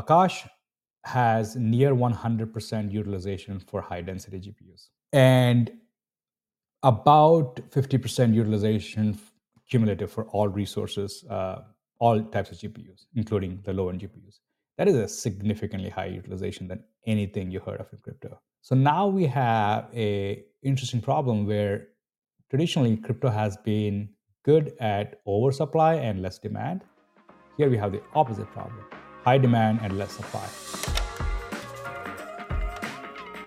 Akash has near 100% utilization for high density GPUs and about 50% utilization cumulative for all resources, uh, all types of GPUs, including the low end GPUs. That is a significantly higher utilization than anything you heard of in crypto. So now we have a interesting problem where traditionally crypto has been good at oversupply and less demand. Here we have the opposite problem high demand and less supply.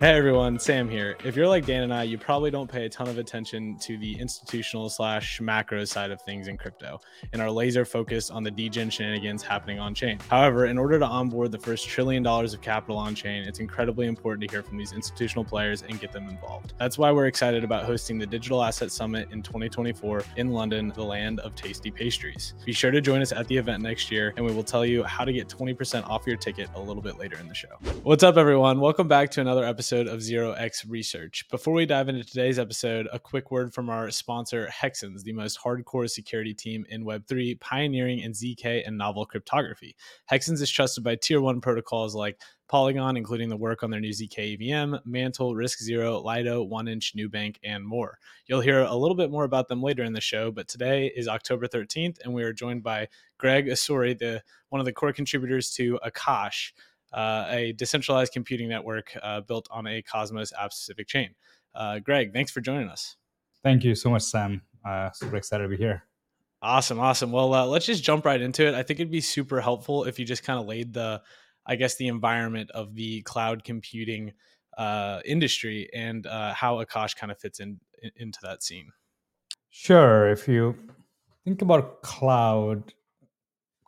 Hey everyone, Sam here. If you're like Dan and I, you probably don't pay a ton of attention to the institutional slash macro side of things in crypto and are laser focused on the degen shenanigans happening on chain. However, in order to onboard the first trillion dollars of capital on chain, it's incredibly important to hear from these institutional players and get them involved. That's why we're excited about hosting the Digital Asset Summit in 2024 in London, the land of tasty pastries. Be sure to join us at the event next year, and we will tell you how to get 20% off your ticket a little bit later in the show. What's up, everyone? Welcome back to another episode episode of Zero X Research. Before we dive into today's episode, a quick word from our sponsor, Hexens, the most hardcore security team in Web3, pioneering in ZK and novel cryptography. Hexens is trusted by tier one protocols like Polygon, including the work on their new ZK EVM, Mantle, RISC Zero, Lido, 1inch, Nubank, and more. You'll hear a little bit more about them later in the show, but today is October 13th, and we are joined by Greg Osuri, the one of the core contributors to Akash uh, a decentralized computing network uh, built on a Cosmos app specific chain. Uh, Greg, thanks for joining us. Thank you so much, Sam. Uh, super excited to be here. Awesome, awesome. Well, uh, let's just jump right into it. I think it'd be super helpful if you just kind of laid the, I guess, the environment of the cloud computing uh, industry and how Akash kind of fits in, in into that scene. Sure. If you think about cloud,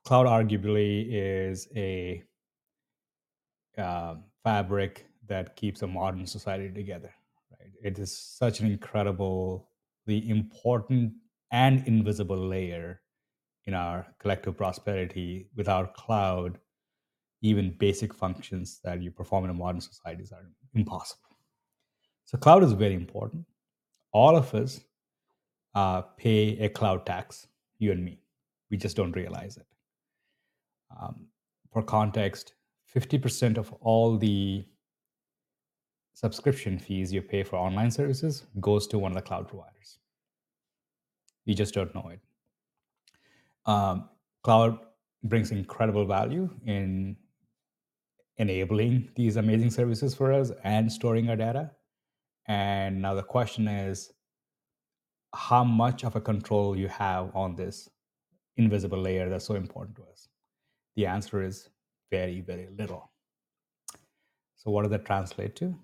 cloud arguably is a uh, fabric that keeps a modern society together. Right? It is such an incredibly important and invisible layer in our collective prosperity. Without cloud, even basic functions that you perform in a modern societies are impossible. So cloud is very important. All of us uh, pay a cloud tax, you and me. We just don't realize it. Um, for context, 50% of all the subscription fees you pay for online services goes to one of the cloud providers. You just don't know it. Um, cloud brings incredible value in enabling these amazing services for us and storing our data. And now the question is how much of a control you have on this invisible layer that's so important to us. The answer is very, very little. So, what does that translate to?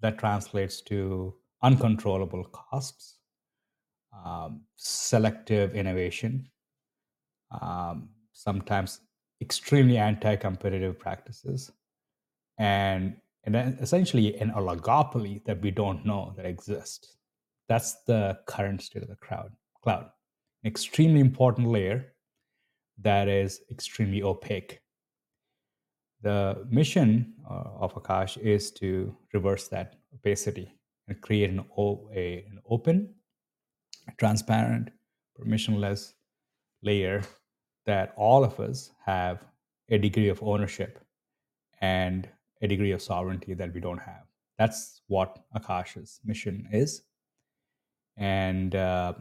That translates to uncontrollable costs, um, selective innovation, um, sometimes extremely anti competitive practices, and, and then essentially an oligopoly that we don't know that exists. That's the current state of the crowd, cloud. An extremely important layer that is extremely opaque the mission uh, of Akash is to reverse that opacity and create an, an open, transparent, permissionless layer that all of us have a degree of ownership and a degree of sovereignty that we don't have. That's what Akash's mission is. And uh,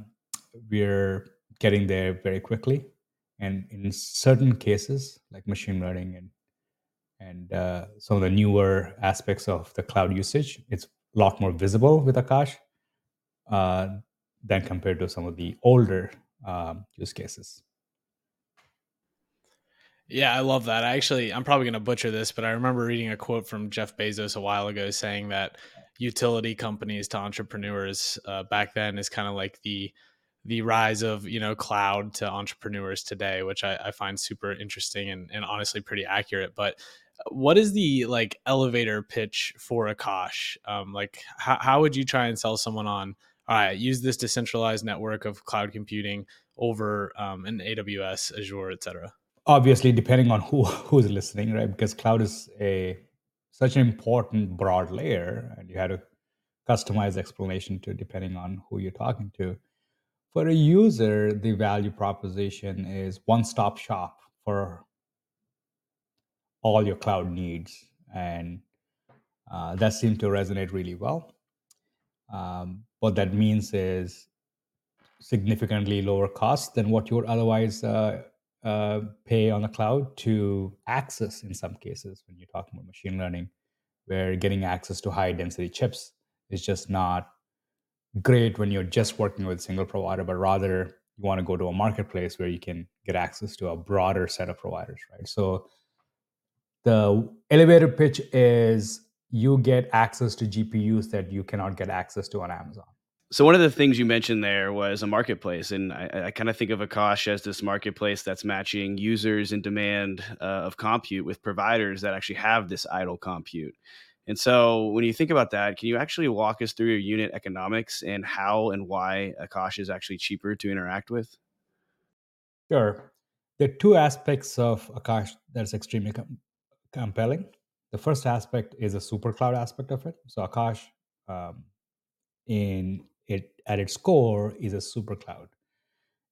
we're getting there very quickly. And in certain cases, like machine learning and and uh, some of the newer aspects of the cloud usage. It's a lot more visible with Akash uh, than compared to some of the older um, use cases. Yeah, I love that. I actually, I'm probably going to butcher this, but I remember reading a quote from Jeff Bezos a while ago saying that utility companies to entrepreneurs uh, back then is kind of like the the rise of you know cloud to entrepreneurs today, which I, I find super interesting and, and honestly pretty accurate. But what is the like elevator pitch for Akash? Um, like, how, how would you try and sell someone on? All right, use this decentralized network of cloud computing over um, an AWS, Azure, etc. Obviously, depending on who who's listening, right? Because cloud is a such an important broad layer, and you had to customize explanation to depending on who you're talking to. For a user, the value proposition is one-stop shop for all your cloud needs, and uh, that seemed to resonate really well. Um, what that means is significantly lower cost than what you would otherwise uh, uh, pay on the cloud to access in some cases when you're talking about machine learning, where getting access to high density chips is just not great when you're just working with a single provider, but rather you want to go to a marketplace where you can get access to a broader set of providers, right? So the elevator pitch is you get access to GPUs that you cannot get access to on Amazon. So one of the things you mentioned there was a marketplace, and I, I kind of think of Akash as this marketplace that's matching users in demand uh, of compute with providers that actually have this idle compute. And so when you think about that, can you actually walk us through your unit economics and how and why Akash is actually cheaper to interact with? Sure. There are two aspects of Akash that's extremely com- compelling. The first aspect is a super cloud aspect of it. So Akash, um, in it at its core, is a super cloud.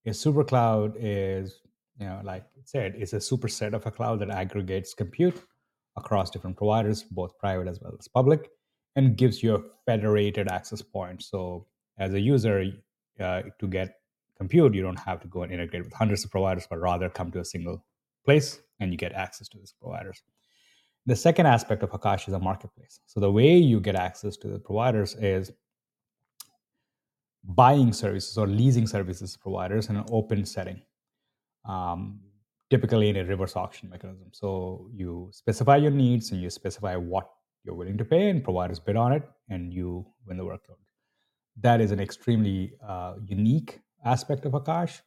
A super cloud is, you know, like it said, it's a superset of a cloud that aggregates compute across different providers, both private as well as public, and gives you a federated access point. So as a user, uh, to get compute, you don't have to go and integrate with hundreds of providers, but rather come to a single place and you get access to these providers. The second aspect of Akash is a marketplace. So the way you get access to the providers is buying services or leasing services providers in an open setting, um, typically in a reverse auction mechanism. So you specify your needs and you specify what you're willing to pay, and providers bid on it, and you win the workload. That is an extremely uh, unique aspect of Akash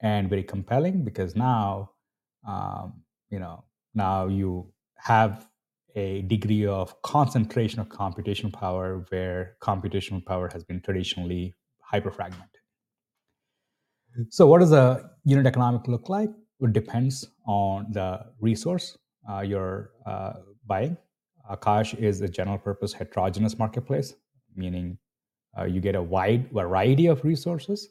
and very compelling because now, um, you know, now you have a degree of concentration of computational power where computational power has been traditionally hyperfragmented. So, what does a unit economic look like? It depends on the resource uh, you're uh, buying. Akash is a general purpose heterogeneous marketplace, meaning uh, you get a wide variety of resources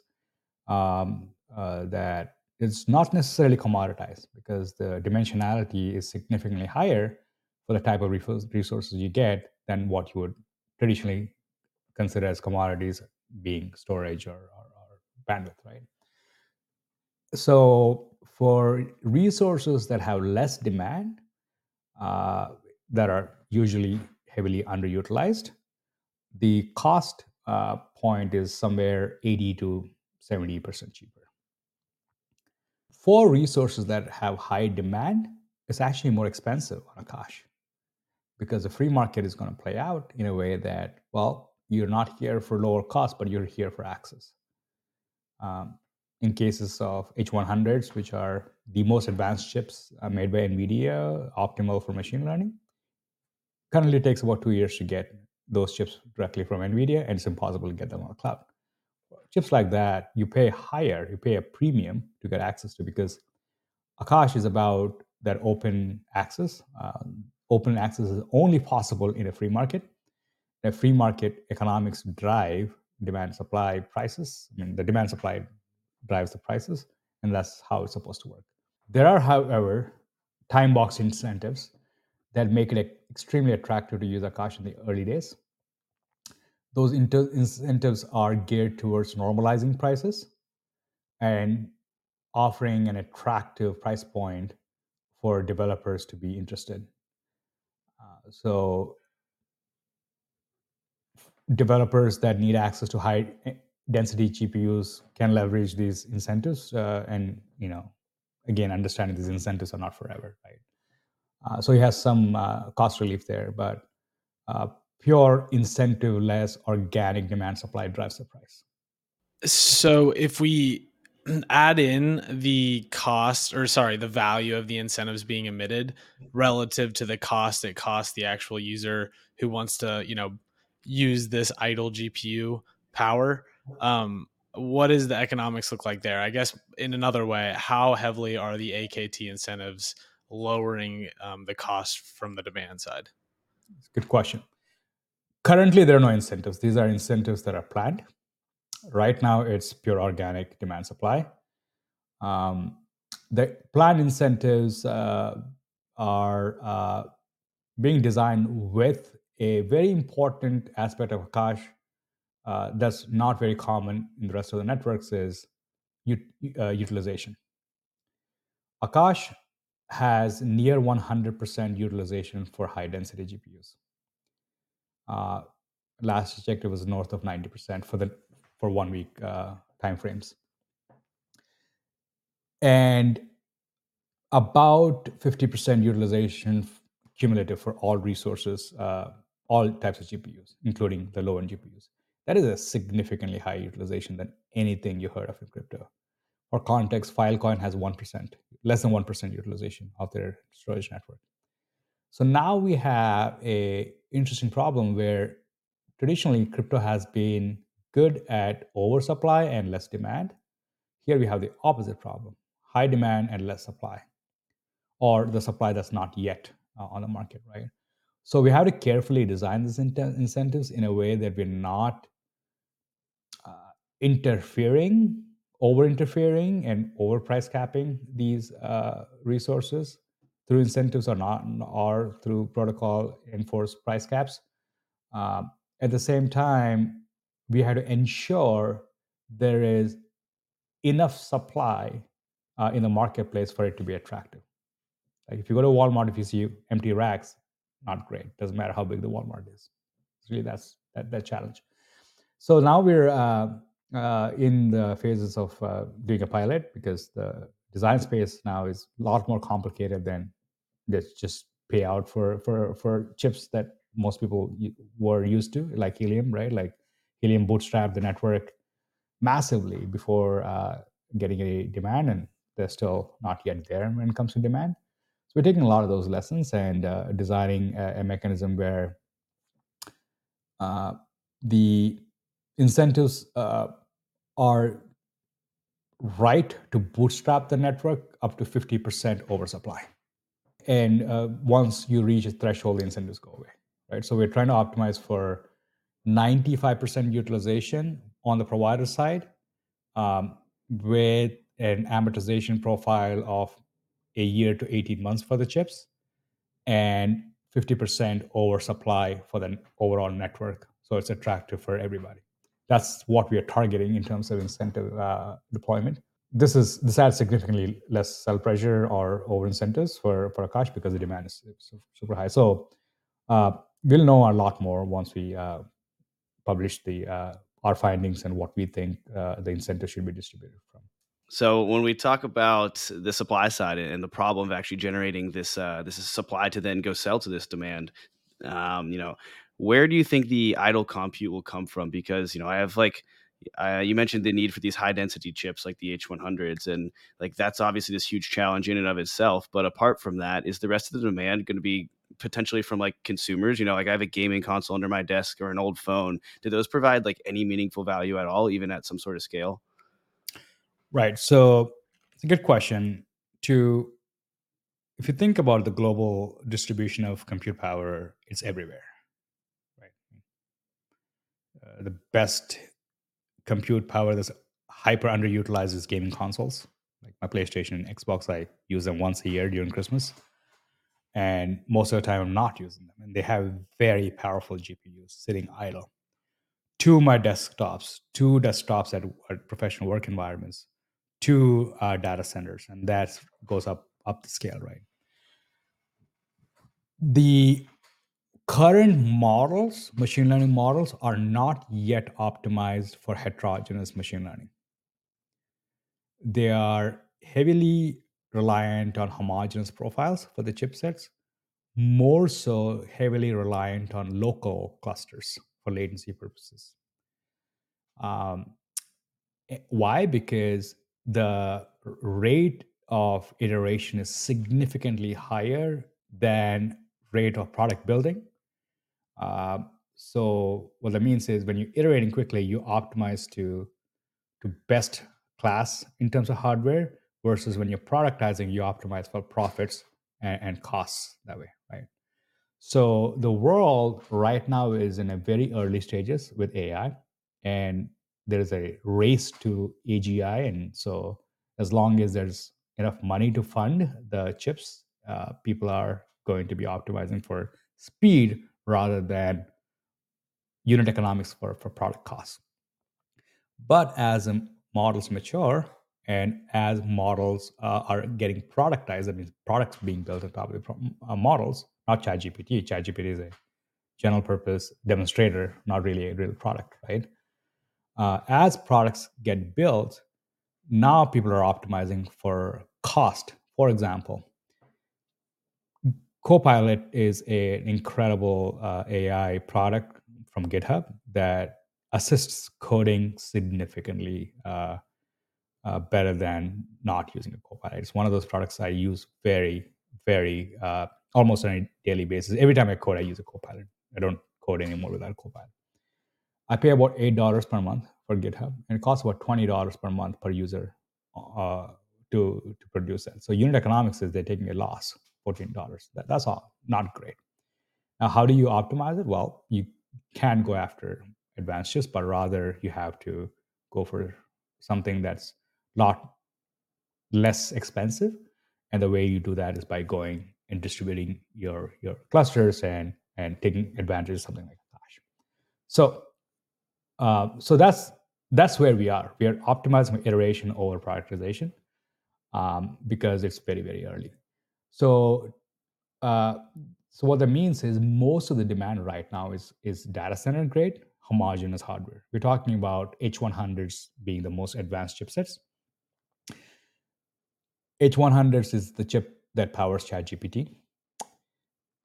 um, uh, that it's not necessarily commoditized because the dimensionality is significantly higher for the type of resources you get than what you would traditionally consider as commodities being storage or, or, or bandwidth, right? So for resources that have less demand, uh, that are usually heavily underutilized, the cost uh, point is somewhere 80 to 70% cheaper. For resources that have high demand, it's actually more expensive on Akash because the free market is going to play out in a way that, well, you're not here for lower cost, but you're here for access. Um, in cases of H100s, which are the most advanced chips uh, made by NVIDIA, optimal for machine learning, currently takes about two years to get those chips directly from NVIDIA, and it's impossible to get them on the cloud chips like that, you pay higher, you pay a premium to get access to because Akash is about that open access. Uh, open access is only possible in a free market. The free market economics drive demand supply prices. I mean, the demand supply drives the prices, and that's how it's supposed to work. There are, however, time box incentives that make it extremely attractive to use Akash in the early days those inter- incentives are geared towards normalizing prices and offering an attractive price point for developers to be interested. Uh, so, developers that need access to high eh, density GPUs can leverage these incentives, uh, and you know, again, understanding these incentives are not forever, right? Uh, so, he has some uh, cost relief there, but uh, pure incentive less organic demand supply drives the price. So if we add in the cost or sorry, the value of the incentives being emitted relative to the cost it costs the actual user who wants to, you know, use this idle GPU power, um, what does the economics look like there? I guess in another way, how heavily are the AKT incentives lowering um, the cost from the demand side? Good question currently there are no incentives these are incentives that are planned right now it's pure organic demand supply um, the planned incentives uh, are uh, being designed with a very important aspect of Akash uh, that's not very common in the rest of the networks is uh, utilization. Akash has near 100% utilization for high density GPUs. Uh, last checked, it was north of 90% for the for one week uh, timeframes, and about 50% utilization cumulative for all resources, uh, all types of GPUs, including the low end GPUs. That is a significantly higher utilization than anything you heard of in crypto. For context, Filecoin has 1%, less than 1% utilization of their storage network. So now we have a interesting problem where traditionally crypto has been good at oversupply and less demand. Here we have the opposite problem, high demand and less supply, or the supply that's not yet uh, on the market, right? So we have to carefully design these in- incentives in a way that we're not interfering, over interfering, and over price capping these uh, resources through incentives or not, or through protocol enforced price caps. Uh, at the same time, we have to ensure there is enough supply uh, in the marketplace for it to be attractive. Like if you go to Walmart, if you see empty racks, not great. Doesn't matter how big the Walmart is. It's really that's that, that challenge. So now we're uh, uh, in the phases of uh, doing a pilot because the design space now is a lot more complicated than just pay out for for for chips that most people were used to, like Helium, right? Like Helium bootstrapped the network massively before uh, getting a demand, and they're still not yet there when it comes to demand. So we're taking a lot of those lessons and uh, designing a, a, mechanism where uh, the incentives uh, are right to bootstrap the network up to 50% oversupply. And uh, once you reach a threshold, the incentives go away, right? So we're trying to optimize for 95% utilization on the provider side um, with an amortization profile of a year to 18 months for the chips and 50% oversupply for the overall network. So it's attractive for everybody that's what we are targeting in terms of incentive uh, deployment. This is this adds significantly less sell pressure or over incentives for for Akash because the demand is super high. So uh, we'll know a lot more once we uh, publish the uh, our findings and what we think uh, the incentive should be distributed from. So when we talk about the supply side and the problem of actually generating this uh, this supply to then go sell to this demand, um, you know, where do you think the idle compute will come from? Because you know, I have like uh, you mentioned the need for these high density chips like the H100s, and like that's obviously this huge challenge in and of itself. But apart from that, is the rest of the demand going to be potentially from like consumers? You know, like I have a gaming console under my desk or an old phone. Do those provide like any meaningful value at all, even at some sort of scale? Right. So it's a good question. To if you think about the global distribution of compute power, it's everywhere uh, the best compute power that's hyper underutilized is gaming consoles. Like my PlayStation and Xbox, I use them once a year during Christmas. And most of the time, I'm not using them. And they have very powerful GPUs sitting idle. Two my desktops, two desktops at, at professional work environments, two uh, data centers, and that goes up up the scale, right? The current models, machine learning models, are not yet optimized for heterogeneous machine learning. They are heavily reliant on homogeneous profiles for the chipsets, more so heavily reliant on local clusters for latency purposes. Um, eh, why? Because the rate of iteration is significantly higher than rate of product building uh, so what that means is when you're iterating quickly, you optimize to to best class in terms of hardware versus when you're productizing, you optimize for profits and, and costs that way, right? So the world right now is in a very early stages with AI, and there's a race to AGI, and so as long as there's enough money to fund the chips uh, people are going to be optimizing for speed rather than unit economics for, for product costs. But as um, models mature and as models uh, are getting productized, that means products being built on top of the uh, models, not ChatGPT. ChatGPT is a general purpose demonstrator, not really a real product, right? Uh, as products get built, now people are optimizing for cost. For example, Copilot is a, an incredible uh, AI product from GitHub that assists coding significantly uh, uh, better than not using a Copilot. It's one of those products I use very, very uh, almost on a daily basis. Every time I code, I use a Copilot. I don't code anymore without Copilot. I pay about eight dollars per month for GitHub, and it costs about twenty dollars per month per user uh, to to produce that. So unit economics is they're taking a loss, fourteen dollars. That, that's all not great. Now, how do you optimize it? Well, you can go after advanced but rather you have to go for something that's a lot less expensive. And the way you do that is by going and distributing your your clusters and and taking advantage of something like Akash. So uh, so that's that's where we are. We are optimizing iteration over prioritization um, because it's very very early. So uh, so what that means is most of the demand right now is is data center grade homogeneous hardware. We're talking about H100s being the most advanced chipsets. H100s is the chip that powers ChatGPT.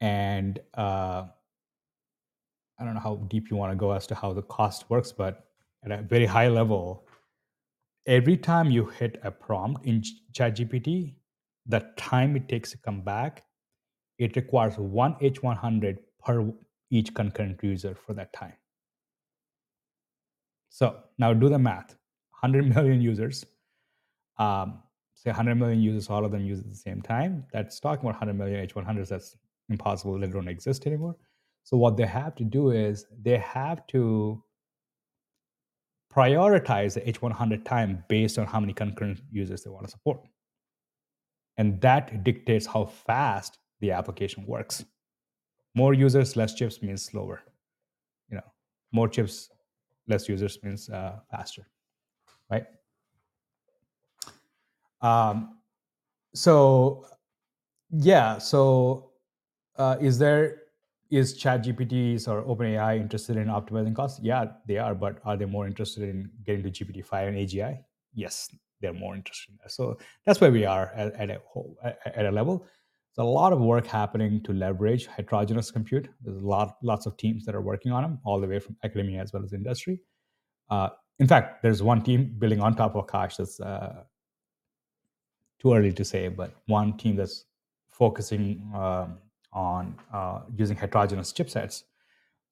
And uh, I don't know how deep you want to go as to how the cost works, but at a very high level, every time you hit a prompt in ChatGPT, the time it takes to come back, it requires one H100 per each concurrent user for that time. So now do the math 100 million users, um, say 100 million users, all of them use at the same time. That's talking about 100 million H100s. That's impossible. They don't exist anymore. So what they have to do is they have to prioritize the H100 time based on how many concurrent users they want to support. And that dictates how fast the application works. More users, less chips means slower. You know, more chips, less users means uh, faster, right? Um, so yeah, so uh, is there is ChatGPT's or OpenAI interested in optimizing costs? Yeah, they are, but are they more interested in getting to GPT-5 and AGI? Yes, they're more interested in that. So that's where we are at, at a whole at a level. There's a lot of work happening to leverage heterogeneous compute. There's a lot lots of teams that are working on them, all the way from academia as well as industry. Uh, in fact, there's one team building on top of Akash that's uh, too early to say, but one team that's focusing um, on uh, using heterogeneous chipsets.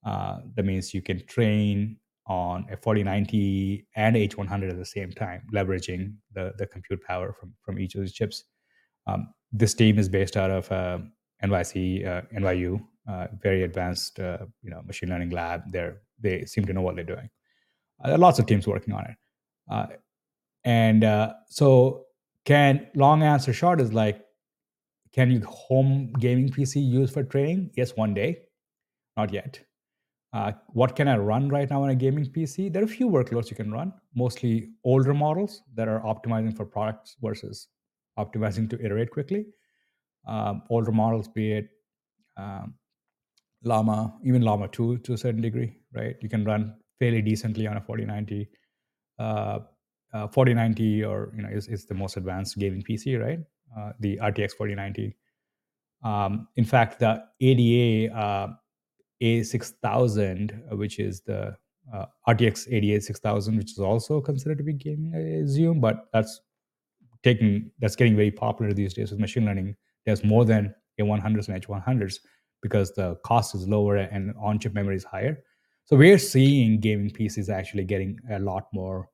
Uh, that means you can train on a 4090 and H100 at the same time, leveraging the, the compute power from, from each of these chips. Um, this team is based out of uh, NYC, uh, NYU, uh, very advanced, uh, you know, machine learning lab. They they seem to know what they're doing. there are lots of teams working on it, and so can long answer short is like can you home gaming PC use for training? Yes, one day. Not yet. Uh, what can I run right now on a gaming PC? There are a few workloads you can run, mostly older models that are optimizing for products versus optimizing to iterate quickly. Um, older models, be it um, Llama, even Llama 2 to a certain degree, right? You can run fairly decently on a 4090. Uh, uh, 4090 or you know is, is the most advanced gaming PC, right? Uh, the RTX 4090. Um, in fact, the ADA A6000, uh, which is the uh, RTX 80 6000, which is also considered to be gaming, I assume, but that's taking that's getting very popular these days with machine learning. There's more than A100s and H100s because the cost is lower and on-chip memory is higher. So we're seeing gaming PCs actually getting a lot more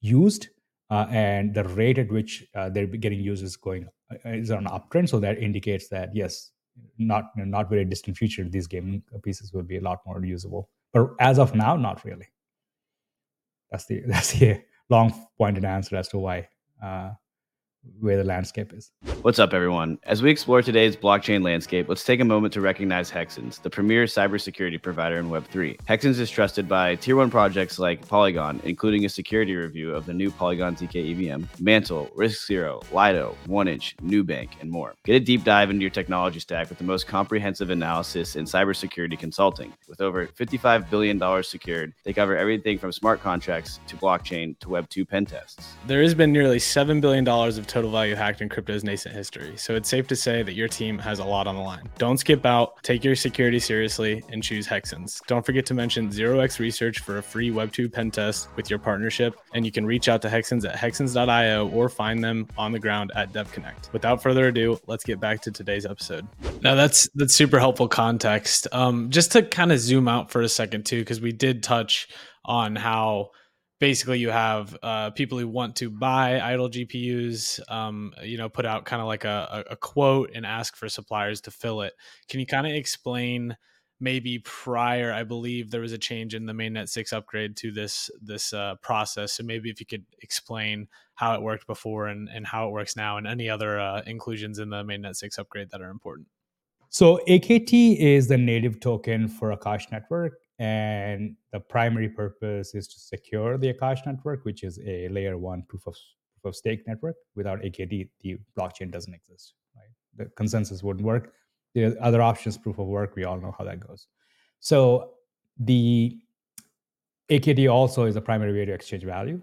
used uh, and the rate at which uh, they're getting used is going uh, is on an uptrend. So that indicates that yes, not not very distant future, these gaming PCs will be a lot more usable. But as of now, not really. That's the that's the long pointed answer as to why uh, where the landscape is. What's up, everyone? As we explore today's blockchain landscape, let's take a moment to recognize Hexens, the premier cybersecurity provider in Web3. Hexens is trusted by tier one projects like Polygon, including a security review of the new Polygon ZK EVM, Mantle, RISC Zero, Lido, 1inch, Nubank, and more. Get a deep dive into your technology stack with the most comprehensive analysis in cybersecurity consulting. With over $55 billion secured, they cover everything from smart contracts to blockchain to Web2 pen tests. There has been nearly $7 billion of total value hacked in crypto's nascent history, so it's safe to say that your team has a lot on the line. Don't skip out, take your security seriously, and choose Hexens. Don't forget to mention 0x Research for a free Web2 pen test with your partnership, and you can reach out to Hexens at hexens.io or find them on the ground at DevConnect. Without further ado, let's get back to today's episode. Now that's that's super helpful context. Um, just to kind of zoom out for a second too, because we did touch on how basically you have uh, people who want to buy idle GPUs, um, you know, put out kind of like a, a, quote and ask for suppliers to fill it. Can you kind of explain maybe prior? I believe there was a change in the mainnet six upgrade to this this uh, process. So maybe if you could explain how it worked before and, and how it works now, and any other uh, inclusions in the mainnet six upgrade that are important. So AKT is the native token for Akash network and the primary purpose is to secure the Akash network, which is a layer one proof of proof of stake network. Without AKT, the blockchain doesn't exist. Right? The consensus wouldn't work. The other options, proof of work, we all know how that goes. So the AKT also is a primary way to exchange value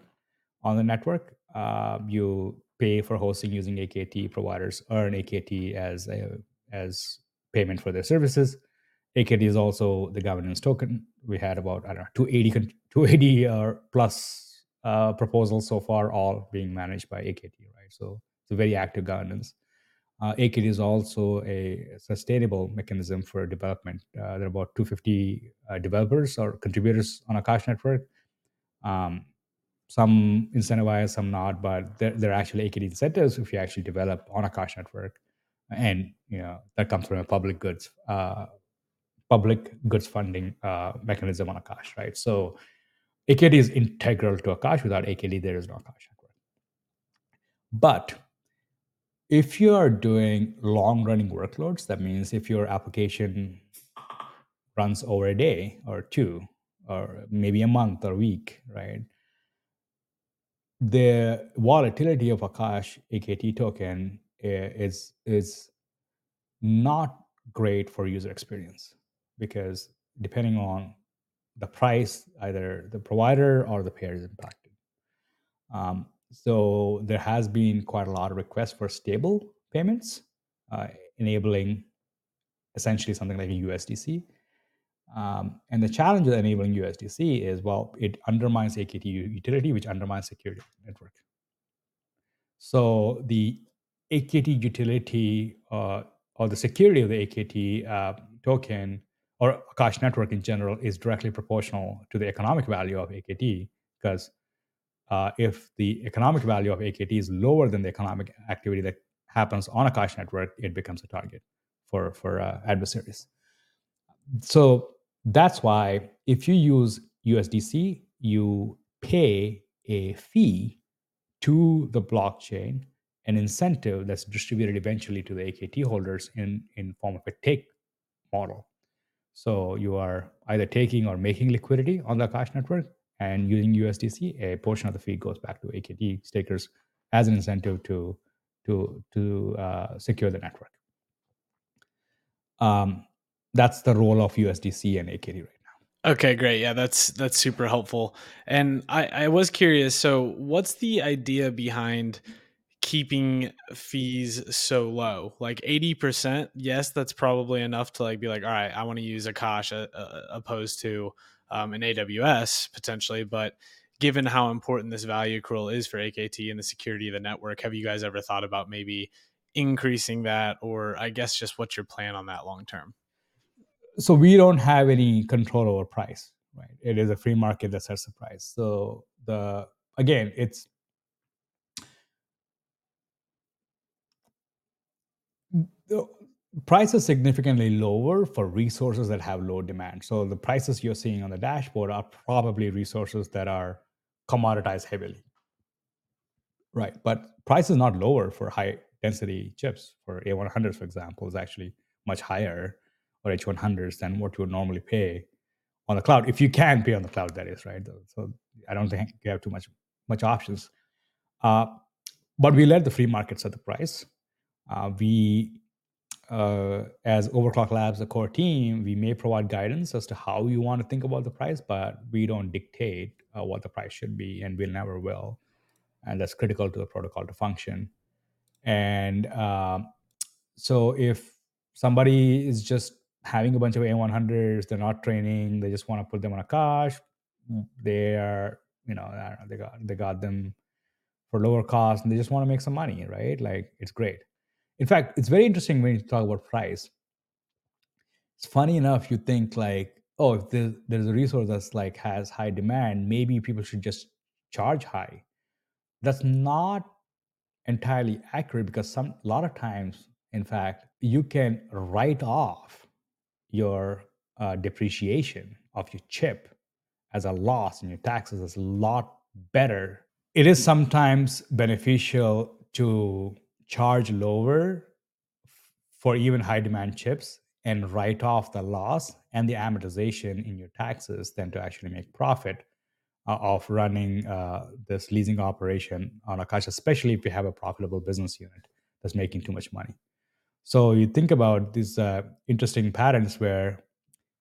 on the network. Uh, you pay for hosting using AKT. Providers earn AKT as a, as payment for their services. AKT is also the governance token. We had about I don't know 280 280 uh, plus uh, proposals so far, all being managed by AKT. Right, so it's a very active governance. Uh, AKT is also a sustainable mechanism for development. Uh, there are about 250 uh, developers or contributors on Akash network. Um, some incentivized, some not, but there, are actually AKT incentives if you actually develop on Akash network, and you know that comes from a public goods uh, public goods funding uh, mechanism on Akash, right? So AKT is integral to Akash. Without AKT, there is no Akash. But if you are doing long running workloads, that means if your application runs over a day or two, or maybe a month or week, right? The volatility of Akash AKT token eh, is is not great for user experience because depending on the price, either the provider or the payer is impacted. Um, so there has been quite a lot of requests for stable payments, uh, enabling essentially something like a USDC. Um, and the challenge with enabling USDC is, well, it undermines AKT utility, which undermines security network. So the AKT utility uh, or the security of the AKT uh, token or Akash network in general is directly proportional to the economic value of AKT because uh, if the economic value of AKT is lower than the economic activity that happens on Akash network, it becomes a target for for uh, adversaries. So that's why if you use USDC, you pay a fee to the blockchain, an incentive that's distributed eventually to the AKT holders in in form of a take model. So you are either taking or making liquidity on the Akash network and using USDC, a portion of the fee goes back to AKT stakers as an incentive to to to uh, secure the network. Um, that's the role of USDC and AKT right now. Okay, great. Yeah, that's that's super helpful. And I, I was curious. So, what's the idea behind? Keeping fees so low like 80% yes that's probably enough to like be like all right i want to use akash uh, uh, opposed to um, an aws potentially but given how important this value accrual is for akt and the security of the network have you guys ever thought about maybe increasing that or i guess just what's your plan on that long term? So we don't have any control over price right? It is a free market that sets the price. So the again it's the price is significantly lower for resources that have low demand. So the prices you're seeing on the dashboard are probably resources that are commoditized heavily. Right. But price is not lower for high density chips for A100s, for example, is actually much higher, or H100s than what you would normally pay on the cloud. If you can pay on the cloud, that is right. So I don't think you have too much much options. Uh, but we let the free market set the price. Uh, we, uh, as Overclock Labs, the core team, we may provide guidance as to how you want to think about the price, but we don't dictate uh, what the price should be, and we'll never will. And that's critical to the protocol to function. And um, so if somebody is just having a bunch of A100s, they're not training, they just want to put them on Akash, they are, you know, they got they got them for lower cost and they just want to make some money, right? Like it's great. In fact, it's very interesting when you talk about price. It's funny enough, you think like, oh, if there's, there's a resource that's like has high demand, maybe people should just charge high. That's not entirely accurate because some a lot of times, in fact, you can write off your uh, depreciation of your chip as a loss in your taxes is a lot better. It is sometimes beneficial to charge lower for even high demand chips and write off the loss and the amortization in your taxes than to actually make profit uh, of running uh, this leasing operation on Akash, especially if you have a profitable business unit that's making too much money. So you think about these uh, interesting patterns where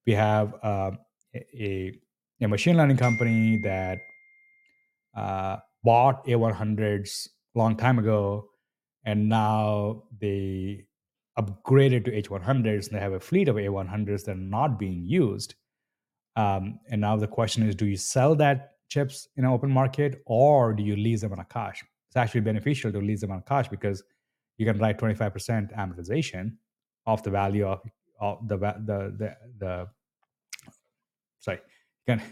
we have uh, a, a machine learning company that uh, bought A100s a long time ago and now they upgraded to H100s and they have a fleet of A100s that are not being used. Um, and now the question is, do you sell that chips in an open market or do you lease them on Akash? It's actually beneficial to lease them on Akash because you can write 25% amortization of the value of, of the, the, the, the, sorry, you can,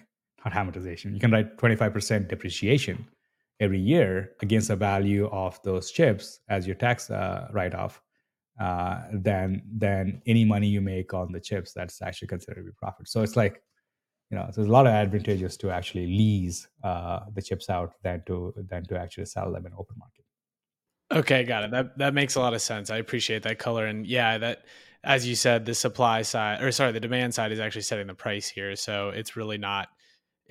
not amortization, you can write 25% depreciation every year against the value of those chips as your tax uh, write-off, uh, than than any money you make on the chips that's actually considered to be profit. So it's like, you know, there's a lot of advantages to actually lease uh, the chips out than to than to actually sell them in open market. Okay, got it. That that makes a lot of sense. I appreciate that color, and yeah, that as you said, the supply side or sorry, the demand side is actually setting the price here. So it's really not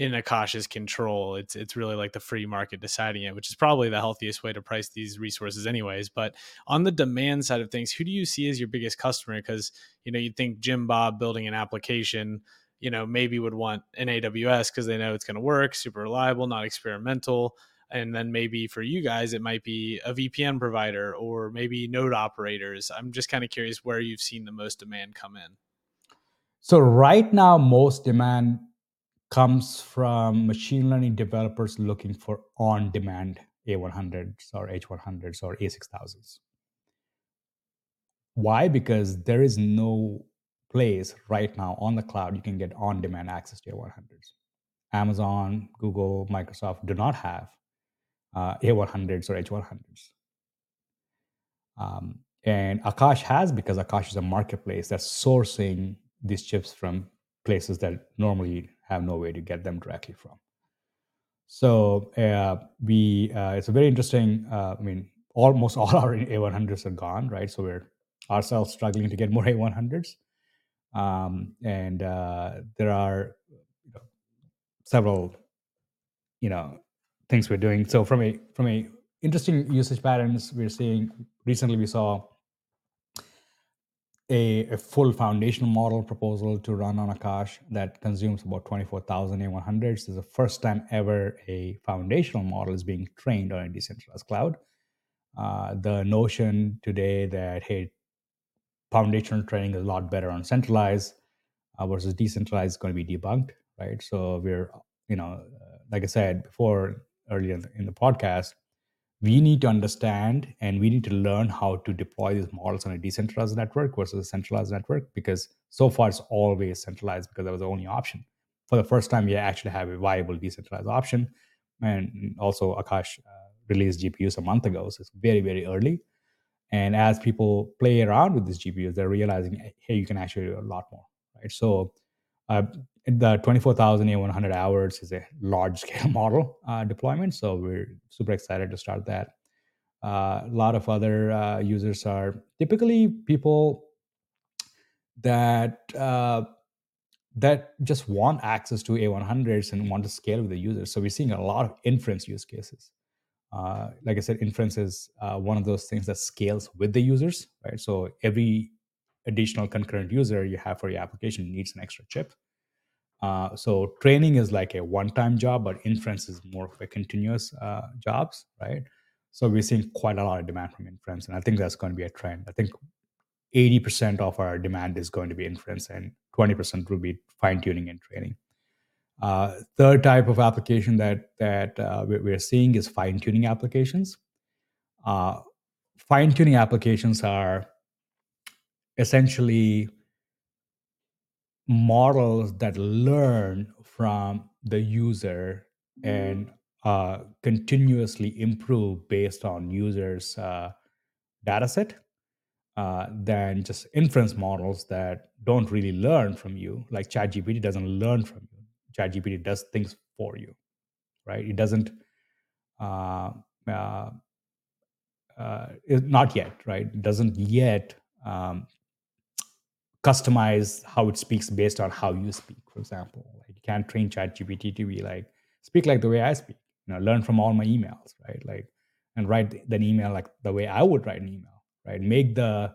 in Akash's control. It's it's really like the free market deciding it, which is probably the healthiest way to price these resources, anyways. But on the demand side of things, who do you see as your biggest customer? Because you know you'd think Jim Bob building an application, you know, maybe would want an AWS because they know it's going to work, super reliable, not experimental. And then maybe for you guys, it might be a VPN provider or maybe node operators. I'm just kind of curious where you've seen the most demand come in. So right now, most demand comes from machine learning developers looking for on demand A100s or H100s or A6000s. Why? Because there is no place right now on the cloud you can get on demand access to A100s. Amazon, Google, Microsoft do not have uh, A100s or H100s. Um, and Akash has because Akash is a marketplace that's sourcing these chips from places that normally have no way to get them directly from. So uh, we uh, it's a very interesting. Uh, I mean, almost all our A100s are gone, right? So we're ourselves struggling to get more A100s, um, and uh, there are you know, several, you know, things we're doing. So from a from a interesting usage patterns we're seeing recently, we saw a, a, full foundational model proposal to run on Akash that consumes about 24,000 A100s. This is the first time ever a foundational model is being trained on a decentralized cloud. Uh, the notion today that, hey, foundational training is a lot better on centralized uh, versus decentralized is going to be debunked, right? So we're, you know, uh, like I said before earlier in the podcast, we need to understand and we need to learn how to deploy these models on a decentralized network versus a centralized network because so far it's always centralized because that was the only option. For the first time, we actually have a viable decentralized option. And also, Akash uh, released GPUs a month ago, so it's very, very early. And as people play around with these GPUs, they're realizing, hey, you can actually do a lot more, right? So, uh, the 24,000 A100 hours is a large scale model uh, deployment. So we're super excited to start that. Uh, a lot of other uh, users are typically people that uh, that just want access to A100s and want to scale with the users. So we're seeing a lot of inference use cases. Uh, like I said, inference is uh, one of those things that scales with the users, right? So every additional concurrent user you have for your application needs an extra chip. Uh, so training is like a one-time job, but inference is more of a continuous uh, jobs, right? So we're seeing quite a lot of demand from inference, and I think that's going to be a trend. I think 80% of our demand is going to be inference, and 20% will be fine-tuning and training. Uh, third type of application that that uh, we're seeing is fine-tuning applications. Uh, fine-tuning applications are essentially models that learn from the user and uh, continuously improve based on users' uh, data set uh, than just inference models that don't really learn from you. Like ChatGPT doesn't learn from you. ChatGPT does things for you, right? It doesn't. Uh, uh, uh, not yet, right? It doesn't yet um, customize how it speaks based on how you speak. For example, like you can't train ChatGPT to be like speak like the way I speak. You know, learn from all my emails, right? Like, and write an email like the way I would write an email, right? Make the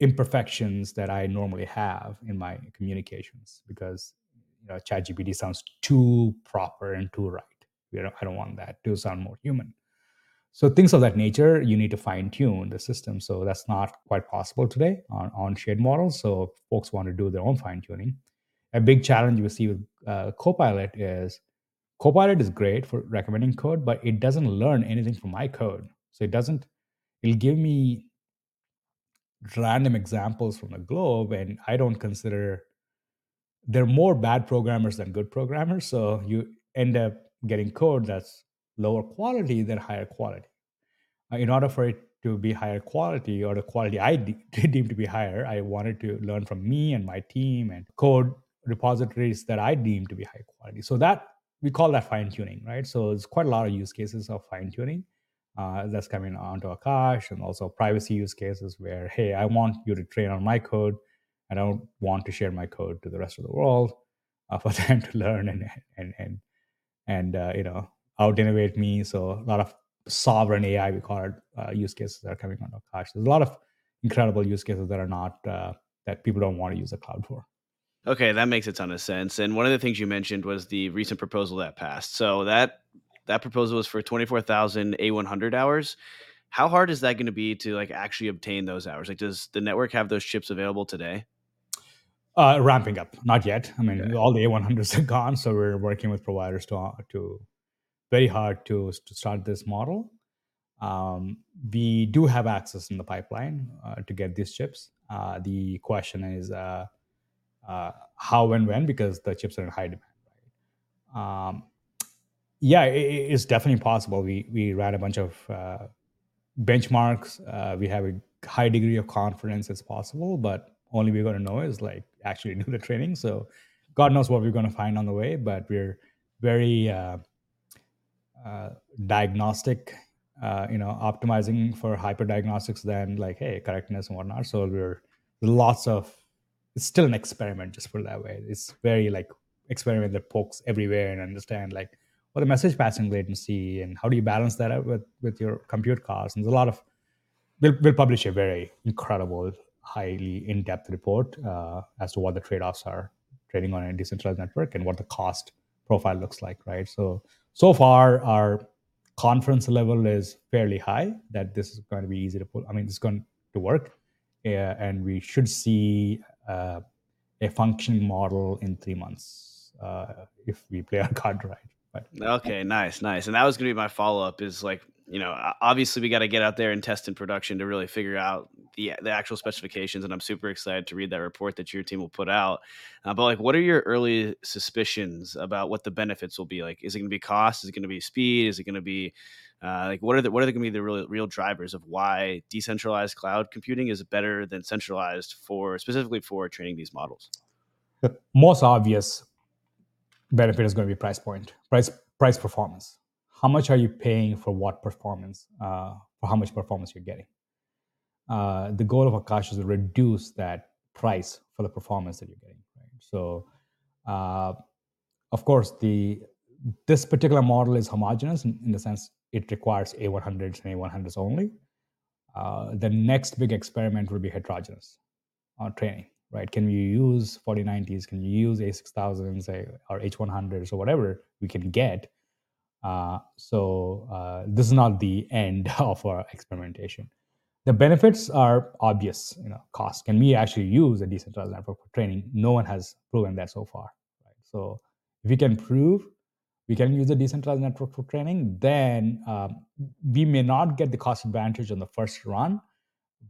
imperfections that I normally have in my communications because you know ChatGPT sounds too proper and too right. I don't want that to sound more human. So things of that nature, you need to fine tune the system. So that's not quite possible today on, on shared models. So folks want to do their own fine tuning. A big challenge we see with uh, Copilot is Copilot is great for recommending code, but it doesn't learn anything from my code. So it doesn't, it'll give me random examples from the globe, and I don't consider they're more bad programmers than good programmers. So you end up getting code that's lower quality than higher quality. Uh, in order for it to be higher quality or the quality I de- deem to be higher, I wanted to learn from me and my team and code repositories that I deem to be high quality. So that we call that fine tuning, right? So there's quite a lot of use cases of fine tuning uh, that's coming onto Akash and also privacy use cases where, hey, I want you to train on my code. I don't want to share my code to the rest of the world uh, for them to learn and and and and uh, you know out innovate me. So a lot of sovereign AI, we call it, uh, use cases that are coming on Akash. There's a lot of incredible use cases that are not uh, that people don't want to use the cloud for. Okay, that makes a ton of sense. And one of the things you mentioned was the recent proposal that passed. So that that proposal was for 24,000 A100 hours. How hard is that going to be to like actually obtain those hours? Like, does the network have those chips available today? Uh, ramping up, not yet. I mean, okay. all the A100s are gone, so we're working with providers to to very hard to to start this model. Um, we do have access in the pipeline uh, to get these chips. Uh, the question is uh, uh how and when, because the chips are in high demand. Right? Um, yeah, it, it's definitely possible. We we ran a bunch of uh, benchmarks. Uh, we have a high degree of confidence it's possible, but only we're going to know is like actually do the training. So God knows what we're going to find on the way, but we're very diagnostic, uh, you know, optimizing for hyper diagnostics than like, hey, correctness and whatnot. So we're lots of, it's still an experiment, just put it that way. It's very like experiment that pokes everywhere and understand like what the message passing latency and how do you balance that out with with your compute costs and there's a lot of we'll, we'll publish a very incredible highly in-depth report uh, as to what the trade-offs are trading on a decentralized network and what the cost profile looks like right so so far our conference level is fairly high that this is going to be easy to pull i mean it's going to work and we should see uh, a functioning model in three months uh, if we play our card right but okay, nice, nice. And that was going to be my follow up. Is like you know, obviously we got to get out there and test in production to really figure out the the actual specifications. And I'm super excited to read that report that your team will put out. Uh, but like, what are your early suspicions about what the benefits will be? Like, is it going to be cost? Is it going to be speed? Is it going to be uh, like what are the what are going to be the real real drivers of why decentralized cloud computing is better than centralized for specifically for training these models? The most obvious benefit is going to be price point, price price performance. How much are you paying for what performance, uh, for how much performance you're getting. Uh, the goal of Akash is to reduce that price for the performance that you're getting. Right? So, uh, of course, the this particular model is homogeneous in, in, the sense it requires A100s and A100s only. Uh, the next big experiment will be heterogeneous uh, training, right? Can we use 4090s? Can you use A6000s or H100s or whatever we can get? Uh, so uh, this is not the end of our experimentation. The benefits are obvious. You know, cost. Can we actually use a decentralized network for training? No one has proven that so far. Right? So if we can prove we can use a decentralized network for training, then um, we may not get the cost advantage on the first run,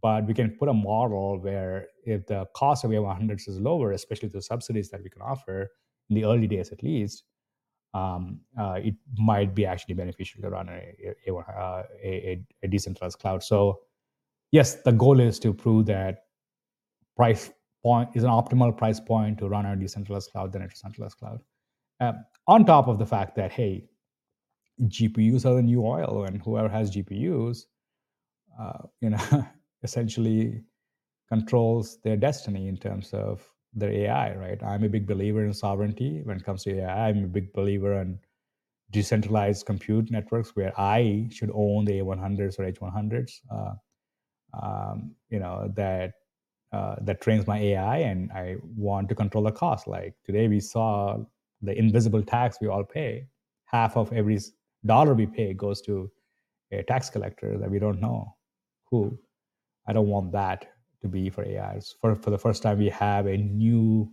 but we can put a model where if the cost of A100s is lower, especially the subsidies that we can offer in the early days at least, um, uh, it might be actually beneficial to run a, a, a, a, decentralized cloud. So, yes, the goal is to prove that price point is an optimal price point to run a decentralized cloud than a centralized cloud. Um, on top of the fact that hey, GPUs are the new oil, and whoever has GPUs, uh, you know, essentially controls their destiny in terms of their AI, right? I'm a big believer in sovereignty when it comes to AI. I'm a big believer in decentralized compute networks where I should own the A100s or H100s, uh, um, you know, that uh, that trains my AI, and I want to control the cost. Like today, we saw the invisible tax we all pay. Half of every dollar we pay goes to a tax collector that we don't know who. I don't want that to be for AIs. For, for the first time, we have a new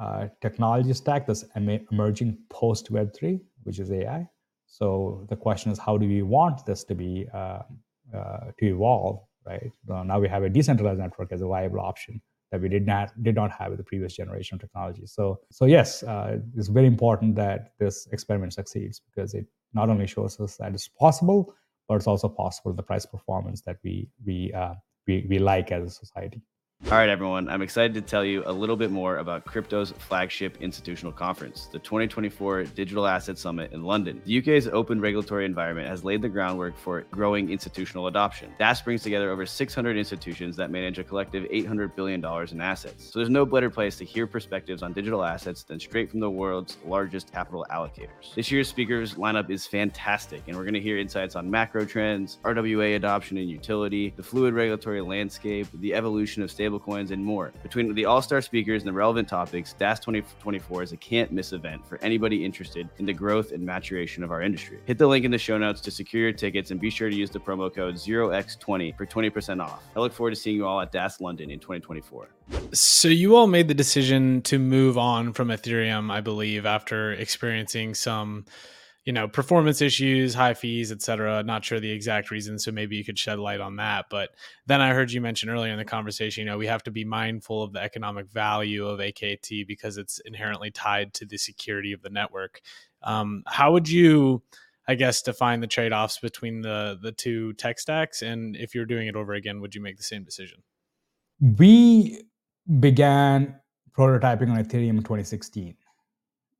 uh, technology stack that's emerging post Web3, which is AI. So the question is, how do we want this to be uh, uh, to evolve? Right well, now, we have a decentralized network as a viable option that we did not did not have with the previous generation of technology. So so yes, uh, it's very important that this experiment succeeds because it not only shows us that it's possible, but it's also possible the price performance that we we uh, we, we like as a society. All right, everyone. I'm excited to tell you a little bit more about crypto's flagship institutional conference, the 2024 Digital Asset Summit in London. The UK's open regulatory environment has laid the groundwork for growing institutional adoption. DAS brings together over 600 institutions that manage a collective $800 billion in assets. So there's no better place to hear perspectives on digital assets than straight from the world's largest capital allocators. This year's speakers lineup is fantastic, and we're going to hear insights on macro trends, RWA adoption and utility, the fluid regulatory landscape, the evolution of stable stablecoins, and more. Between the all star speakers and the relevant topics, DAS 2024 is a can't miss event for anybody interested in the growth and maturation of our industry. Hit the link in the show notes to secure your tickets and be sure to use the promo code 0x20 for 20% off. I look forward to seeing you all at DAS London in 2024. So, you all made the decision to move on from Ethereum, I believe, after experiencing some you know performance issues high fees etc not sure the exact reason so maybe you could shed light on that. But then i heard you mention earlier in the conversation you know we have to be mindful of the economic value of akt because it's inherently tied to the security of the network. Um, how would you i guess define the trade-offs between the the two tech stacks? And if you're doing it over again would you make the same decision? We began prototyping on ethereum in 2016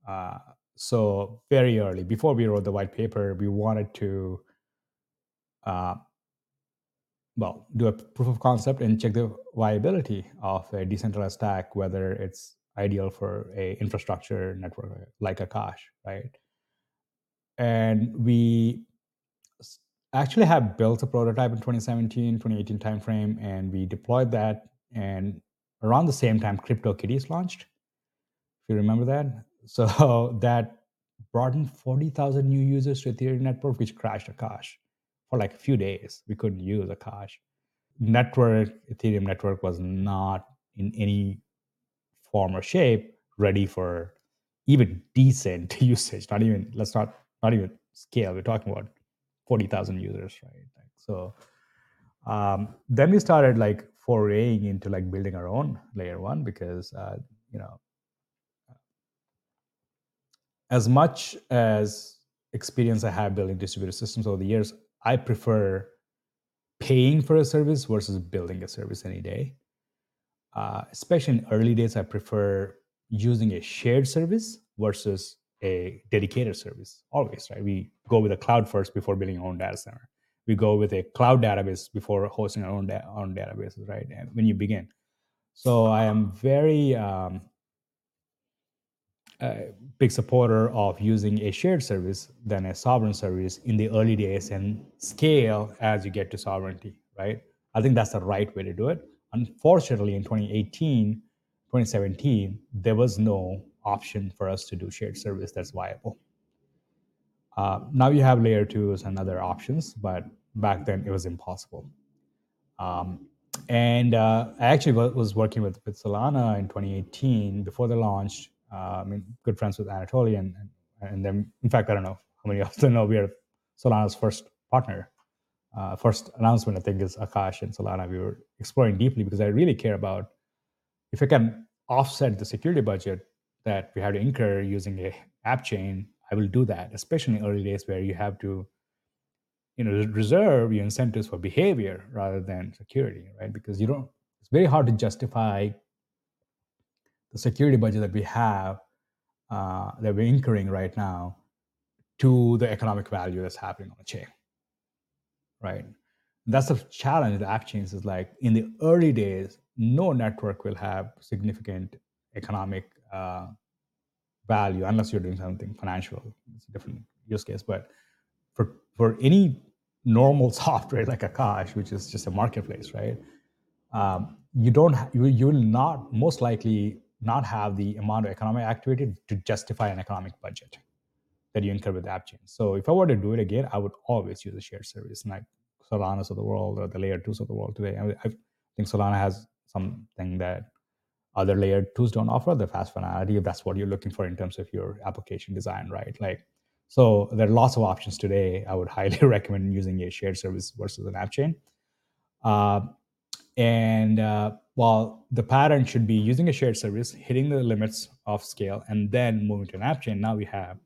uh, so very early, before we wrote the white paper, we wanted to, uh, well, do a proof of concept and check the viability of a decentralized stack, whether it's ideal for a infrastructure network like Akash, right? And we actually have built a prototype in 2017, 2018 timeframe, and we deployed that. And around the same time, CryptoKitties launched. If you remember that, so that brought in 40,000 new users to Ethereum network, which crashed Akash for like a few days. We couldn't use Akash. Network, Ethereum network was not in any form or shape ready for even decent usage. Not even, let's not, not even scale. We're talking about 40,000 users, right? Like, so um, then we started like foraying into like building our own layer one because, uh, you know, as much as experience I have building distributed systems over the years, I prefer paying for a service versus building a service any day. Uh, especially in early days, I prefer using a shared service versus a dedicated service always, right? We go with a cloud first before building our own data center. We go with a cloud database before hosting our own, da- own databases, right? And when you begin. So I am very um, a big supporter of using a shared service than a sovereign service in the early days and scale as you get to sovereignty, right? I think that's the right way to do it. Unfortunately, in 2018, 2017, there was no option for us to do shared service that's viable. Uh, now you have layer twos and other options, but back then it was impossible. Um, and uh, I actually was working with, with Solana in 2018 before they launched. Uh, I mean, good friends with Anatoly, and, and then, in fact, I don't know how many of them know we are Solana's first partner. Uh, first announcement, I think, is Akash and Solana. We were exploring deeply because I really care about if I can offset the security budget that we have to incur using a app chain, I will do that, especially in early days where you have to, you know, reserve your incentives for behavior rather than security, right? Because you don't. It's very hard to justify the security budget that we have uh, that we're incurring right now to the economic value that's happening on the chain, right? That's the challenge. The app chains is like in the early days, no network will have significant economic uh, value unless you're doing something financial. It's a different use case. But for for any normal software like Akash, which is just a marketplace, right? Um, you don't you you will not most likely not have the amount of economic activity to justify an economic budget that you incur with app chain. So if I were to do it again, I would always use a shared service like Solana's of the world or the layer twos of the world today. I, I think Solana has something that other layer twos don't offer the fast finality if that's what you're looking for in terms of your application design right like so there are lots of options today i would highly recommend using a shared service versus an app chain uh, and uh, while the pattern should be using a shared service hitting the limits of scale and then moving to an app chain now we have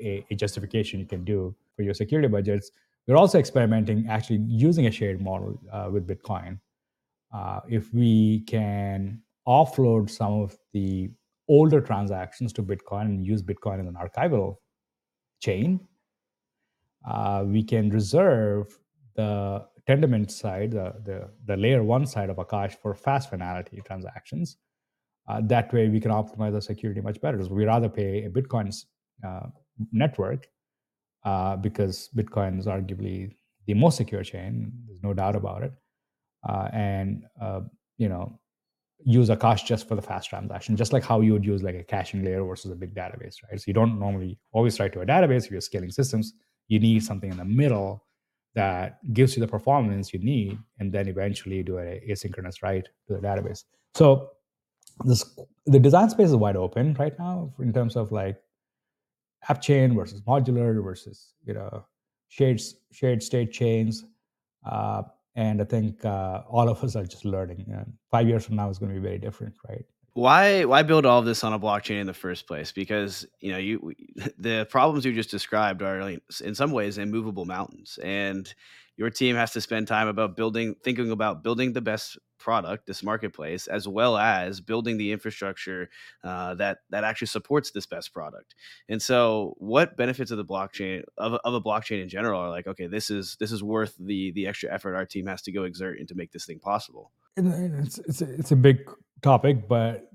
a, a justification you can do for your security budgets. We're also experimenting actually using a shared model uh, with bitcoin. Uh, if we can offload some of the older transactions to Bitcoin and use Bitcoin as an archival chain, uh, we can reserve the Tendermint side, the, the, the layer one side of Akash for fast finality transactions. Uh, that way, we can optimize the security much better. So we rather pay a Bitcoin uh, network uh, because Bitcoin is arguably the most secure chain. There's no doubt about it. Uh, and uh, you know, use Akash just for the fast transaction, just like how you would use like a caching layer versus a big database, right? So you don't normally always write to a database if you're scaling systems. You need something in the middle that gives you the performance you need, and then eventually do an asynchronous write to the database. So this the design space is wide open right now in terms of like app chain versus modular versus you know shared shared state chains. Uh, and I think uh, all of us are just learning. And five years from now is going to be very different, right? Why why build all of this on a blockchain in the first place? Because you know you the problems you just described are in some ways immovable mountains, and your team has to spend time about building thinking about building the best product this marketplace as well as building the infrastructure uh, that that actually supports this best product and so what benefits of the blockchain of, of a blockchain in general are like okay this is this is worth the the extra effort our team has to go exert and to make this thing possible it's it's a, it's a big topic but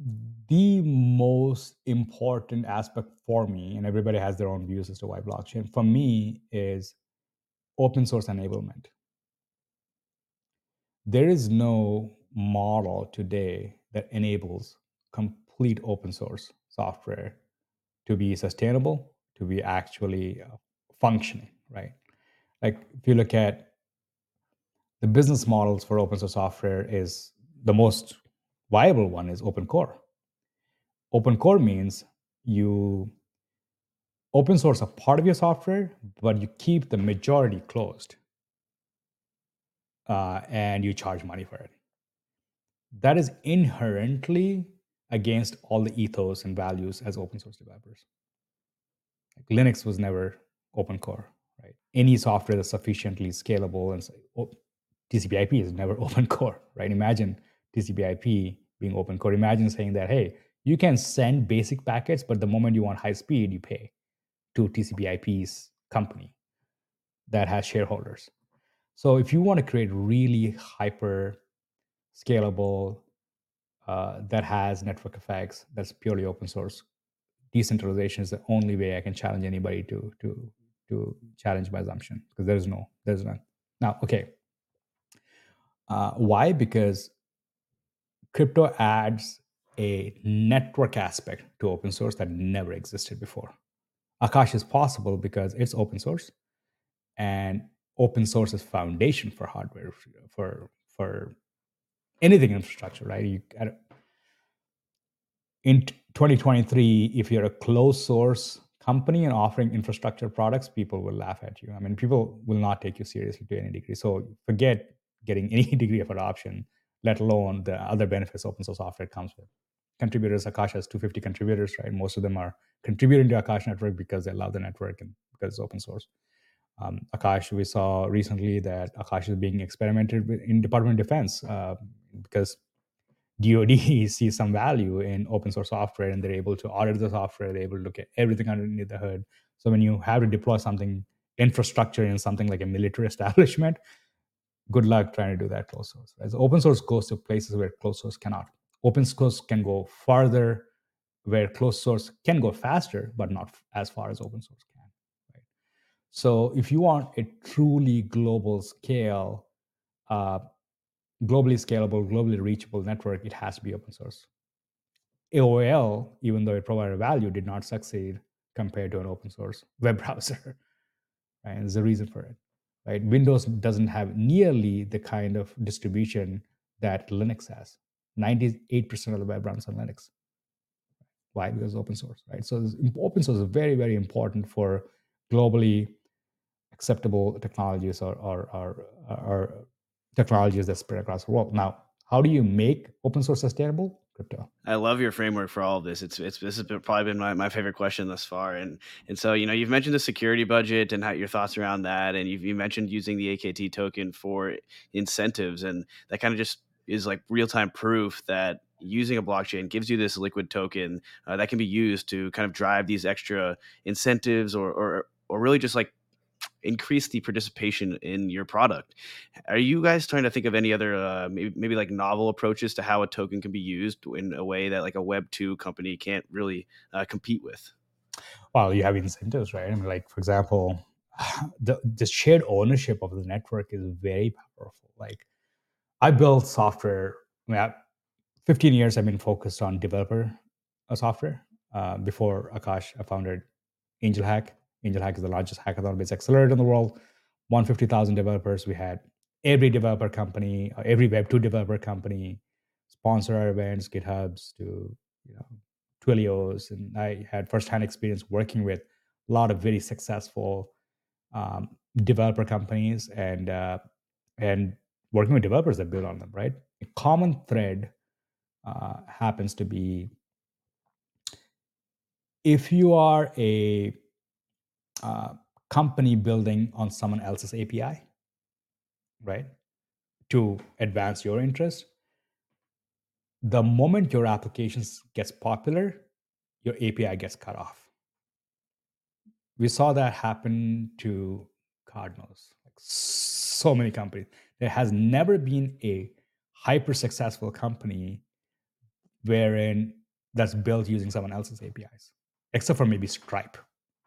the most important aspect for me and everybody has their own views as to why blockchain for me is open source enablement. There is no model today that enables complete open source software to be sustainable, to be actually uh, functioning, right? Like if you look at the business models for open source software is the most viable one is open core. Open core means you open source a part of your software, but you keep the majority closed uh, and you charge money for it. That is inherently against all the ethos and values as open source developers. Like Linux was never open core, right? Any software that's sufficiently scalable and TCP/IP is never open core, right? Imagine TCP/IP being open core. Imagine saying that, hey, You can send basic packets, but the moment you want high speed, you pay to TCP/IP's company that has shareholders. So if you want to create really hyper scalable uh, that has network effects, that's purely open source. Decentralization is the only way I can challenge anybody to to to challenge my assumption because there's no there's none. Now, okay, uh, why? Because crypto adds a network aspect to open source that never existed before. Akash is possible because it's open source, and open source is foundation for hardware for for anything infrastructure, right? You in 2023, if you're a closed source company and offering infrastructure products, people will laugh at you. I mean, people will not take you seriously to any degree. So forget getting any degree of adoption, let alone the other benefits open source software comes with. Contributors, Akash has 250 contributors, right? Most of them are contributing to Akash network because they love the network and because it's open source. Um, Akash, we saw recently that Akash is being experimented with in Department of Defense uh, because DoD sees some value in open source software and they're able to audit the software. They're able to look at everything underneath the hood. So when you have to deploy something infrastructure in something like a military establishment, good luck trying to do that closed source. So open source goes to places where closed source cannot. Open source can go farther where closed source can go faster, but not as far as open source can. Right? So if you want a truly global scale, uh, globally scalable, globally reachable network, it has to be open source. AOL, even though it provided value, did not succeed compared to an open source web browser. Right? And there's a reason for it. Right? Windows doesn't have nearly the kind of distribution that Linux has. 98% of the web runs on Linux. Why? Because open source, right? So open source is very, very important for globally acceptable technologies or, or, or, or technologies that spread across the world. Now, how do you make open source sustainable? Crypto. I love your framework for all of this. It's it's this has been, probably been my, my favorite question thus far. And and so you know you've mentioned the security budget and how your thoughts around that, and you've you mentioned using the AKT token for incentives, and that kind of just is like real time proof that using a blockchain gives you this liquid token uh, that can be used to kind of drive these extra incentives or or or really just like increase the participation in your product. Are you guys trying to think of any other uh, maybe, maybe like novel approaches to how a token can be used in a way that like a Web two company can't really uh, compete with? Well, you have incentives, right? I mean, like for example, the the shared ownership of the network is very powerful. Like I built software. I mean, 15 years I've been focused on developer uh, software. Uh, before Akash, I founded Angel Hack, Angel Hack is the largest hackathon-based accelerator in the world. 150,000 developers. We had every developer company, uh, every Web2 developer company sponsor our events, GitHubs to you know Twilios, and I had firsthand experience working with a lot of very successful um, developer companies and uh, and working with developers that build on them. Right, a common thread uh, happens to be if you are a uh, company building on someone else's API, right? To advance your interest. The moment your applications gets popular, your API gets cut off. We saw that happen to Cardinals, like so many companies. There has never been a hyper successful company wherein that's built using someone else's APIs, except for maybe Stripe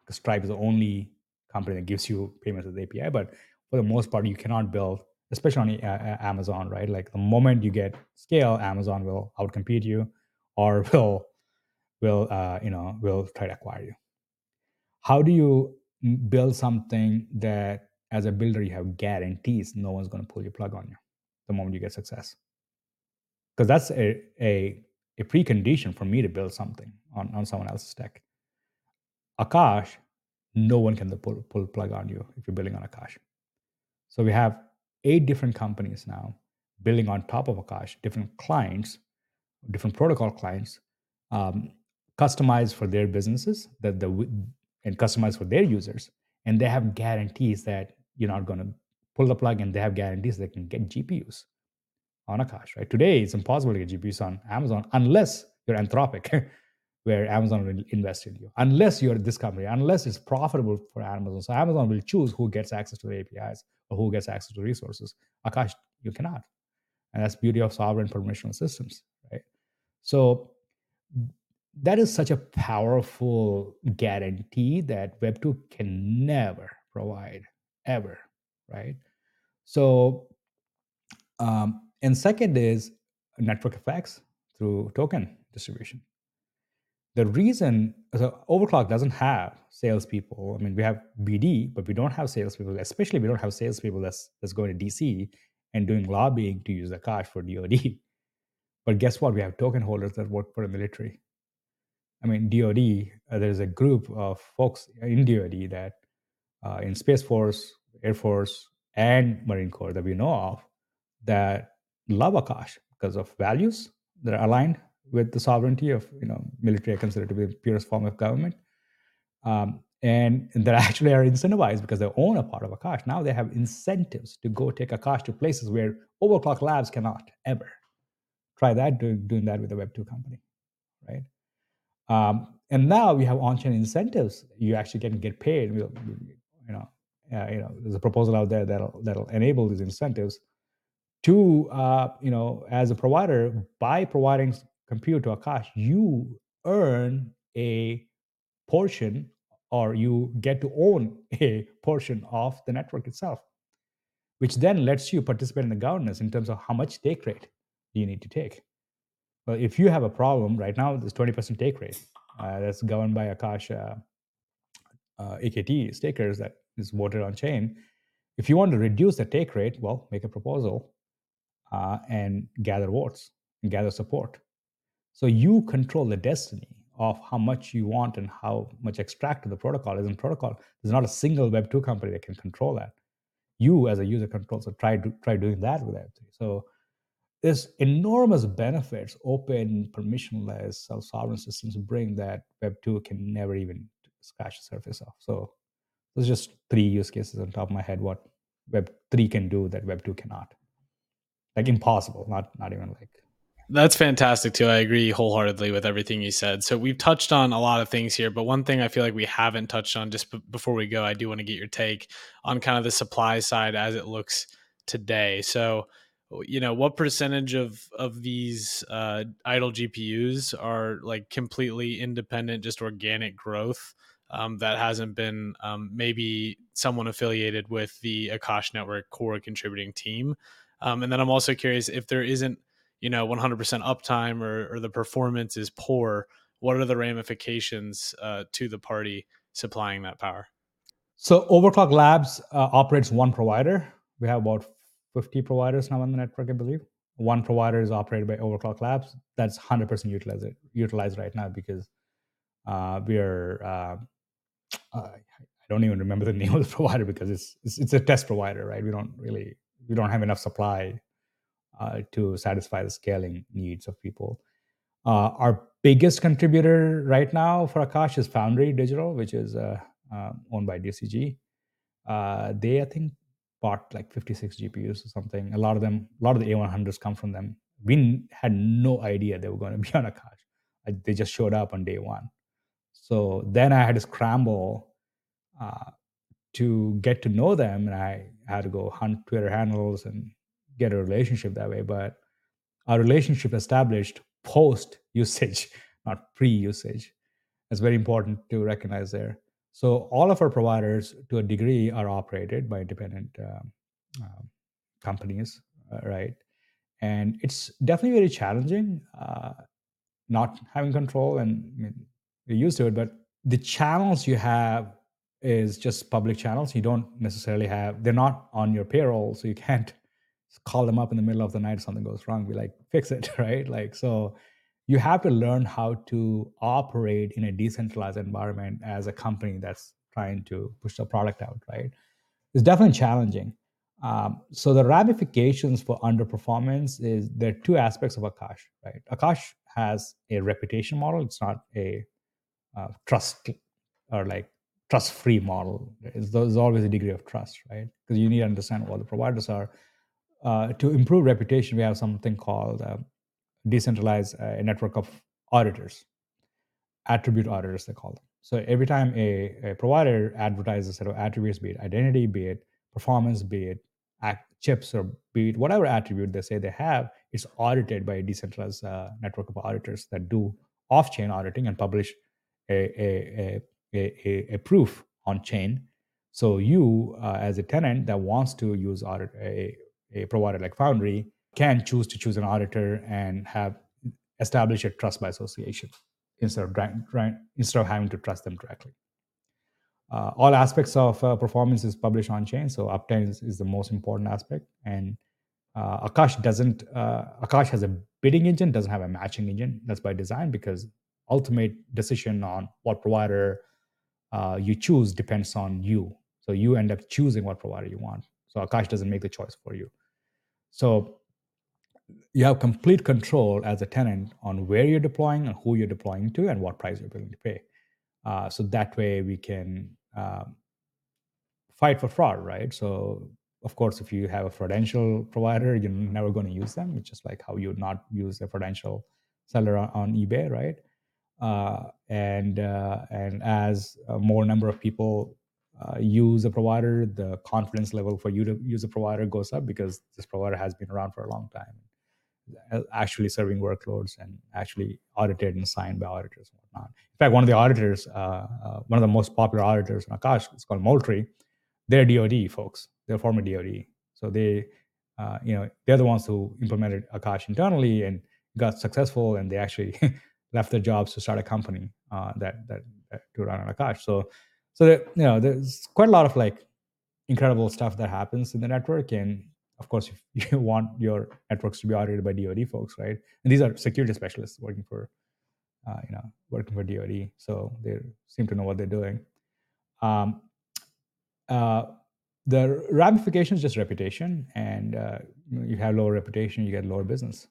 because Stripe is the only company that gives you payments with API. But for the most part, you cannot build, especially on uh, Amazon, right? Like the moment you get scale, Amazon will outcompete you, or will will uh, you know will try to acquire you. How do you build something that, as a builder, you have guarantees no one's going to pull your plug on you the moment you get success? Because that's a, a a precondition for me to build something on, on someone else's tech. Akash, no one can pull, pull plug on you if you're building on Akash. So we have eight different companies now building on top of Akash, different clients, different protocol clients, um, customized for their businesses that the and customized for their users, and they have guarantees that you're not going to pull the plug, and they have guarantees they can get GPUs on Akash. Right today, it's impossible to get GPUs on Amazon unless You're Anthropic, where Amazon will invest in you, unless you're this company, unless it's profitable for Amazon. So Amazon will choose who gets access to the APIs or who gets access to resources. Akash, you cannot, and that's beauty of sovereign permissionless systems, right? So that is such a powerful guarantee that Web2 can never provide, ever, right? So, um, and second is network effects through token distribution. The reason so Overclock doesn't have salespeople. I mean, we have BD, but we don't have salespeople. Especially, we don't have salespeople that's that's going to DC and doing lobbying to use the cash for DoD. But guess what? We have token holders that work for the military. I mean, DoD. Uh, there's a group of folks in DoD that uh, in Space Force, Air Force, and Marine Corps that we know of that love Akash because of values that are aligned with the sovereignty of you know military I consider to be the purest form of government. Um, and that actually are incentivized because they own a part of Akash. Now they have incentives to go take Akash to places where Overclock Labs cannot ever. Try that doing, doing that with a Web2 company, right? Um, and now we have on-chain incentives. You actually can get paid. You know, uh, you know, there's a proposal out there that'll that'll enable these incentives to, uh, you know, as a provider, by providing compute to Akash, you earn a portion or you get to own a portion of the network itself, which then lets you participate in the governance in terms of how much take rate you need to take. Well, if you have a problem right now, there's 20% take rate uh, that's governed by Akash uh, uh, AKT stakers that is voted on chain. If you want to reduce the take rate, well, make a proposal uh, and gather votes and gather support. So you control the destiny of how much you want and how much extract the protocol is in protocol. There's not a single Web2 company that can control that. You as a user control. So try do, try doing that with Web3. So there's enormous benefits open, permissionless, self-sovereign systems bring that Web2 can never even scratch the surface of. So those just three use cases on top of my head what Web3 can do that Web2 cannot. Like impossible, not not even like that's fantastic too. I agree wholeheartedly with everything you said. So we've touched on a lot of things here, but one thing I feel like we haven't touched on just b- before we go, I do want to get your take on kind of the supply side as it looks today. So, you know, what percentage of of these uh, idle GPUs are like completely independent, just organic growth um, that hasn't been um, maybe someone affiliated with the Akash Network core contributing team? Um, and then I'm also curious if there isn't you know 100% uptime or, or the performance is poor what are the ramifications uh, to the party supplying that power? So overclock labs uh, operates one provider. We have about 50 providers now on the network i believe. One provider is operated by overclock labs. That's 100% utilized utilized right now because uh, we are uh, i don't even remember the name of the provider because it's, it's it's a test provider right? We don't really we don't have enough supply uh, to satisfy the scaling needs of people. Uh, our biggest contributor right now for Akash is Foundry Digital, which is uh, uh owned by DCG. Uh, they, I think, bought like 56 GPUs or something. A lot of them, a lot of the A100s come from them. We had no idea they were going to be on Akash. They just showed up on day one. So then I had to scramble uh, to get to know them, and I had to go hunt Twitter handles and get a relationship that way, but our relationship established post usage, not pre usage. It's very important to recognize there. So all of our providers, to a degree, are operated by independent um, uh, companies, right? And it's definitely very challenging uh, not having control. And I mean, you're used to it, but the channels you have is just public channels. You don't necessarily have; they're not on your payroll, so you can't call them up in the middle of the night if something goes wrong be like fix it right? Like so you have to learn how to operate in a decentralized environment as a company that's trying to push the product out right? It's definitely challenging. Um, so the ramifications for underperformance is there are two aspects of akash right? Akash has a reputation model. It's not a uh, trust or like trust free model there's always a degree of trust right? Because you need to understand what the providers are uh, to improve reputation, we have something called uh, decentralized uh, network of auditors, attribute auditors, they call them. So every time a, a provider advertises a set of attributes, be it identity, be it performance, be it chips, or be it whatever attribute they say they have, it's audited by a decentralized uh, network of auditors that do off-chain auditing and publish a, a, a, a, proof on chain. So you, as a tenant that wants to use audit a, a provider like Foundry, can choose to choose an auditor and have establish a trust by association instead of instead of having to trust them directly. Uh, all aspects of uh, performance is published on chain, so uptime is, is the most important aspect. And uh, Akash doesn't. Uh, Akash has a bidding engine, doesn't have a matching engine. That's by design because ultimate decision on what provider uh, you choose depends on you. So you end up choosing what provider you want. So Akash doesn't make the choice for you. So you have complete control as a tenant on where you're deploying and who you're deploying to and what price you're willing to pay. Uh, so that way we can um, fight for fraud, right? So of course, if you have a Prudential provider, you're never going to use them. It's just like how you would not use a Prudential seller on, on eBay, right? Uh, and uh, and as a more number of people uh, use a provider, the confidence level for you to use a provider goes up because this provider has been around for a long time actually serving workloads and actually audited and signed by auditors and whatnot. In fact, one of the auditors, uh, uh, one of the most popular auditors in Akash, it's called Moultrie. They're DoD folks. They're former DoD, so they, uh, you know, they're the ones who implemented Akash internally and got successful, and they actually left their jobs to start a company uh, that, that, that to run on Akash. So, so you know, there's quite a lot of like incredible stuff that happens in the network, and of course, if you want your networks to be audited by DoD folks, right? And these are security specialists working for, uh, you know, working for DoD, so they seem to know what they're doing. Um, uh, the ramifications just reputation, and uh, you have lower reputation, you get lower business.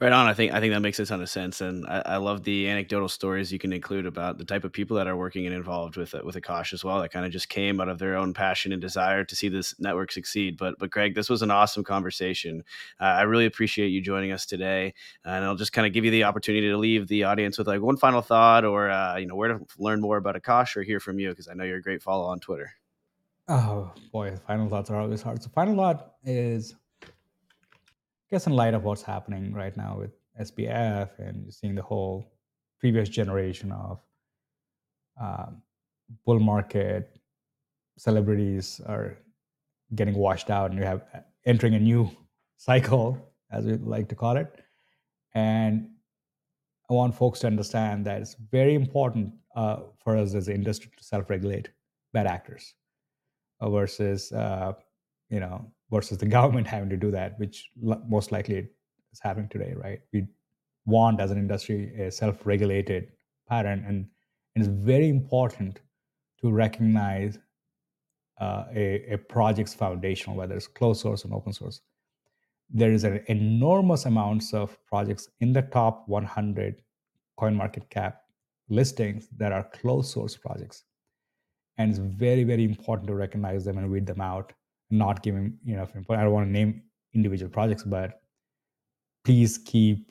Right on. I think I think that makes a ton of sense, and I, I, love the anecdotal stories you can include about the type of people that are working and involved with with Akash as well. That kind of just came out of their own passion and desire to see this network succeed. But but Greg, this was an awesome conversation. Uh, I really appreciate you joining us today, and I'll just kind of give you the opportunity to leave the audience with like one final thought, or uh, you know where to learn more about Akash or hear from you because I know you're a great follow on Twitter. Oh boy, final thoughts are always hard. So final thought is guess in light of what's happening right now with SBF and seeing the whole previous generation of um, bull market celebrities are getting washed out, and you have uh, entering a new cycle, as we like to call it. And I want folks to understand that it's very important uh, for us as an industry to self-regulate bad actors uh, versus uh, you know versus the government having to do that, which most likely is happening today, right? We want, as an industry, a self-regulated pattern, and, it's very important to recognize uh, a, a project's foundation, whether it's closed source and open source. There is an enormous amounts of projects in the top 100 coin market cap listings that are closed source projects. And it's very, very important to recognize them and weed them out not giving enough input. I don't want to name individual projects, but please keep,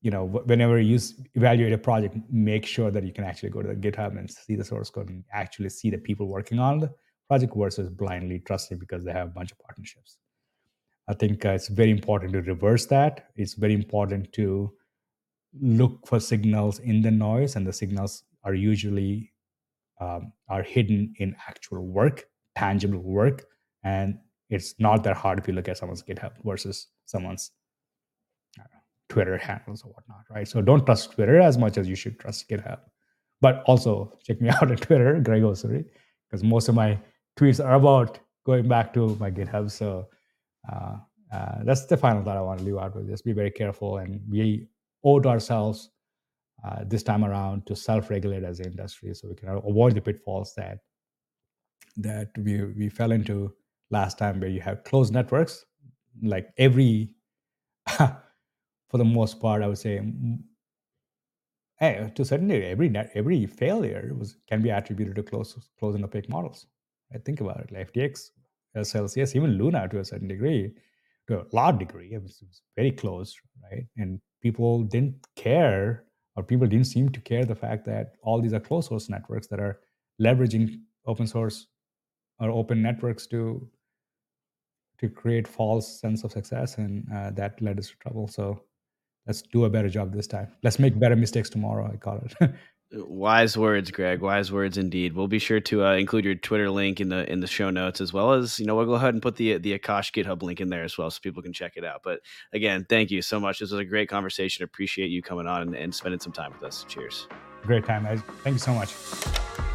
you know, whenever you evaluate a project, make sure that you can actually go to the GitHub and see the source code and actually see the people working on the project versus blindly trusting because they have a bunch of partnerships. I think uh, it's very important to reverse that. It's very important to look for signals in the noise, and the signals are usually um, are hidden in actual work, tangible work and it's not that hard if you look at someone's GitHub versus someone's know, Twitter handles or whatnot, right? So don't trust Twitter as much as you should trust GitHub. But also check me out on Twitter, Greg Osuri, because most of my tweets are about going back to my GitHub. So uh, uh, that's the final thought I want to leave out with. Just be very careful, and we owe to ourselves uh, this time around to self-regulate as an industry, so we can avoid the pitfalls that that we we fell into last time where you have closed networks like every for the most part i would say hey, to a certain degree every net, every failure was can be attributed to close close and opaque models. I think about it like ftx uh, celsius even luna to a certain degree to a large degree it was, it was very close right? And people didn't care or people didn't seem to care the fact that all these are closed source networks that are leveraging open source or open networks to to create false sense of success, and uh, that led us to trouble. So let's do a better job this time. Let's make better mistakes tomorrow. I call it. Wise words, Greg. Wise words indeed. We'll be sure to uh, include your Twitter link in the in the show notes as well as you know we'll go ahead and put the the Akash GitHub link in there as well so people can check it out. But again, thank you so much. This was a great conversation. Appreciate you coming on and, and spending some time with us. Cheers. Great time, guys. Thank you so much.